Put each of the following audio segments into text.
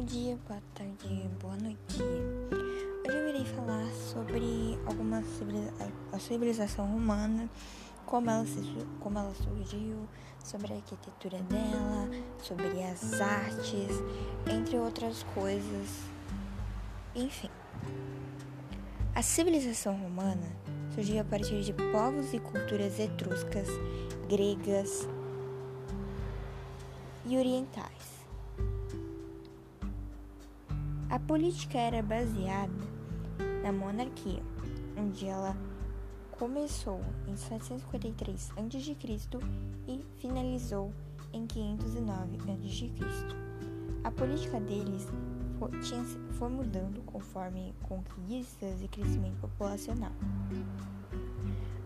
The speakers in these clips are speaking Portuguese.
Bom dia, boa tarde, boa noite. Hoje eu irei falar sobre alguma a civilização romana, como ela, se, como ela surgiu, sobre a arquitetura dela, sobre as artes, entre outras coisas. Enfim, a civilização romana surgiu a partir de povos e culturas etruscas, gregas e orientais a política era baseada na monarquia, onde ela começou em 753 a.C. e finalizou em 509 a.C. A política deles foi, foi mudando conforme conquistas e crescimento populacional.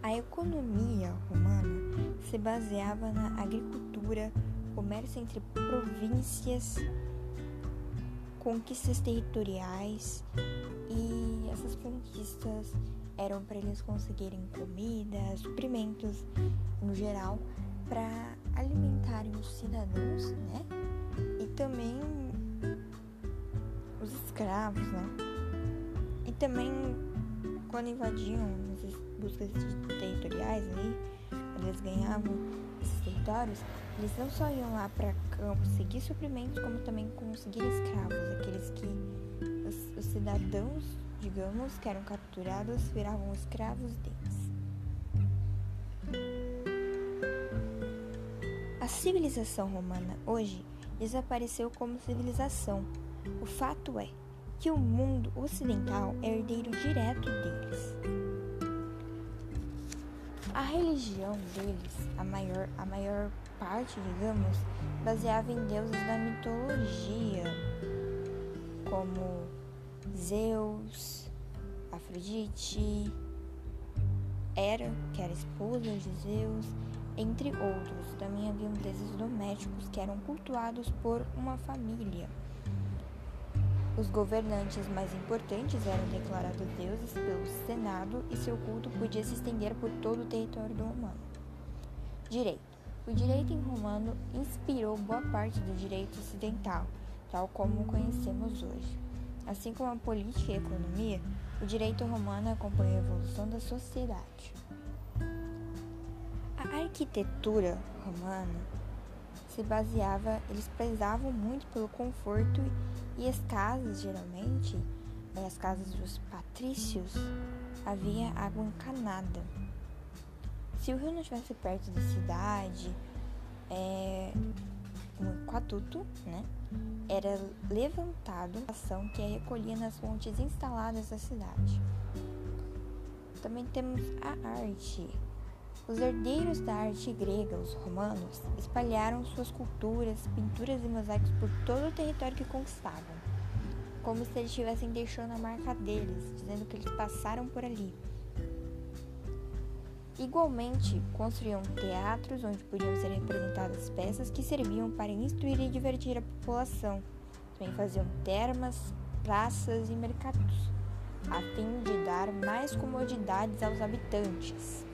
A economia romana se baseava na agricultura, comércio entre províncias conquistas territoriais e essas conquistas eram para eles conseguirem comida, suprimentos no geral para alimentarem os cidadãos, né? E também os escravos, né? E também quando invadiam nessas buscas territoriais quando eles ganhavam esses territórios, eles não só iam lá para conseguir suprimentos, como também conseguir escravos, aqueles que os, os cidadãos, digamos, que eram capturados, viravam escravos deles. A civilização romana hoje desapareceu como civilização. O fato é que o mundo ocidental é herdeiro direto deles. A religião deles, a maior, a maior parte, digamos, baseava em deuses da mitologia, como Zeus, Afrodite, Hera, que era esposa de Zeus, entre outros. Também haviam deuses domésticos que eram cultuados por uma família. Os governantes mais importantes eram declarados deuses pelo Senado e seu culto podia se estender por todo o território do romano. Direito. O direito em romano inspirou boa parte do direito ocidental, tal como o conhecemos hoje. Assim como a política e a economia, o direito romano acompanhou a evolução da sociedade. A arquitetura romana se baseava, eles prezavam muito pelo conforto e as casas, geralmente, né, as casas dos patrícios, havia água encanada. Se o rio não estivesse perto da cidade, é, um aquaduto, né, era levantado ação que recolhia nas fontes instaladas da cidade. Também temos a arte. Os herdeiros da arte grega, os romanos, espalharam suas culturas, pinturas e mosaicos por todo o território que conquistavam, como se eles estivessem deixando a marca deles, dizendo que eles passaram por ali. Igualmente, construíam teatros onde podiam ser representadas peças que serviam para instruir e divertir a população. Também faziam termas, praças e mercados, a fim de dar mais comodidades aos habitantes.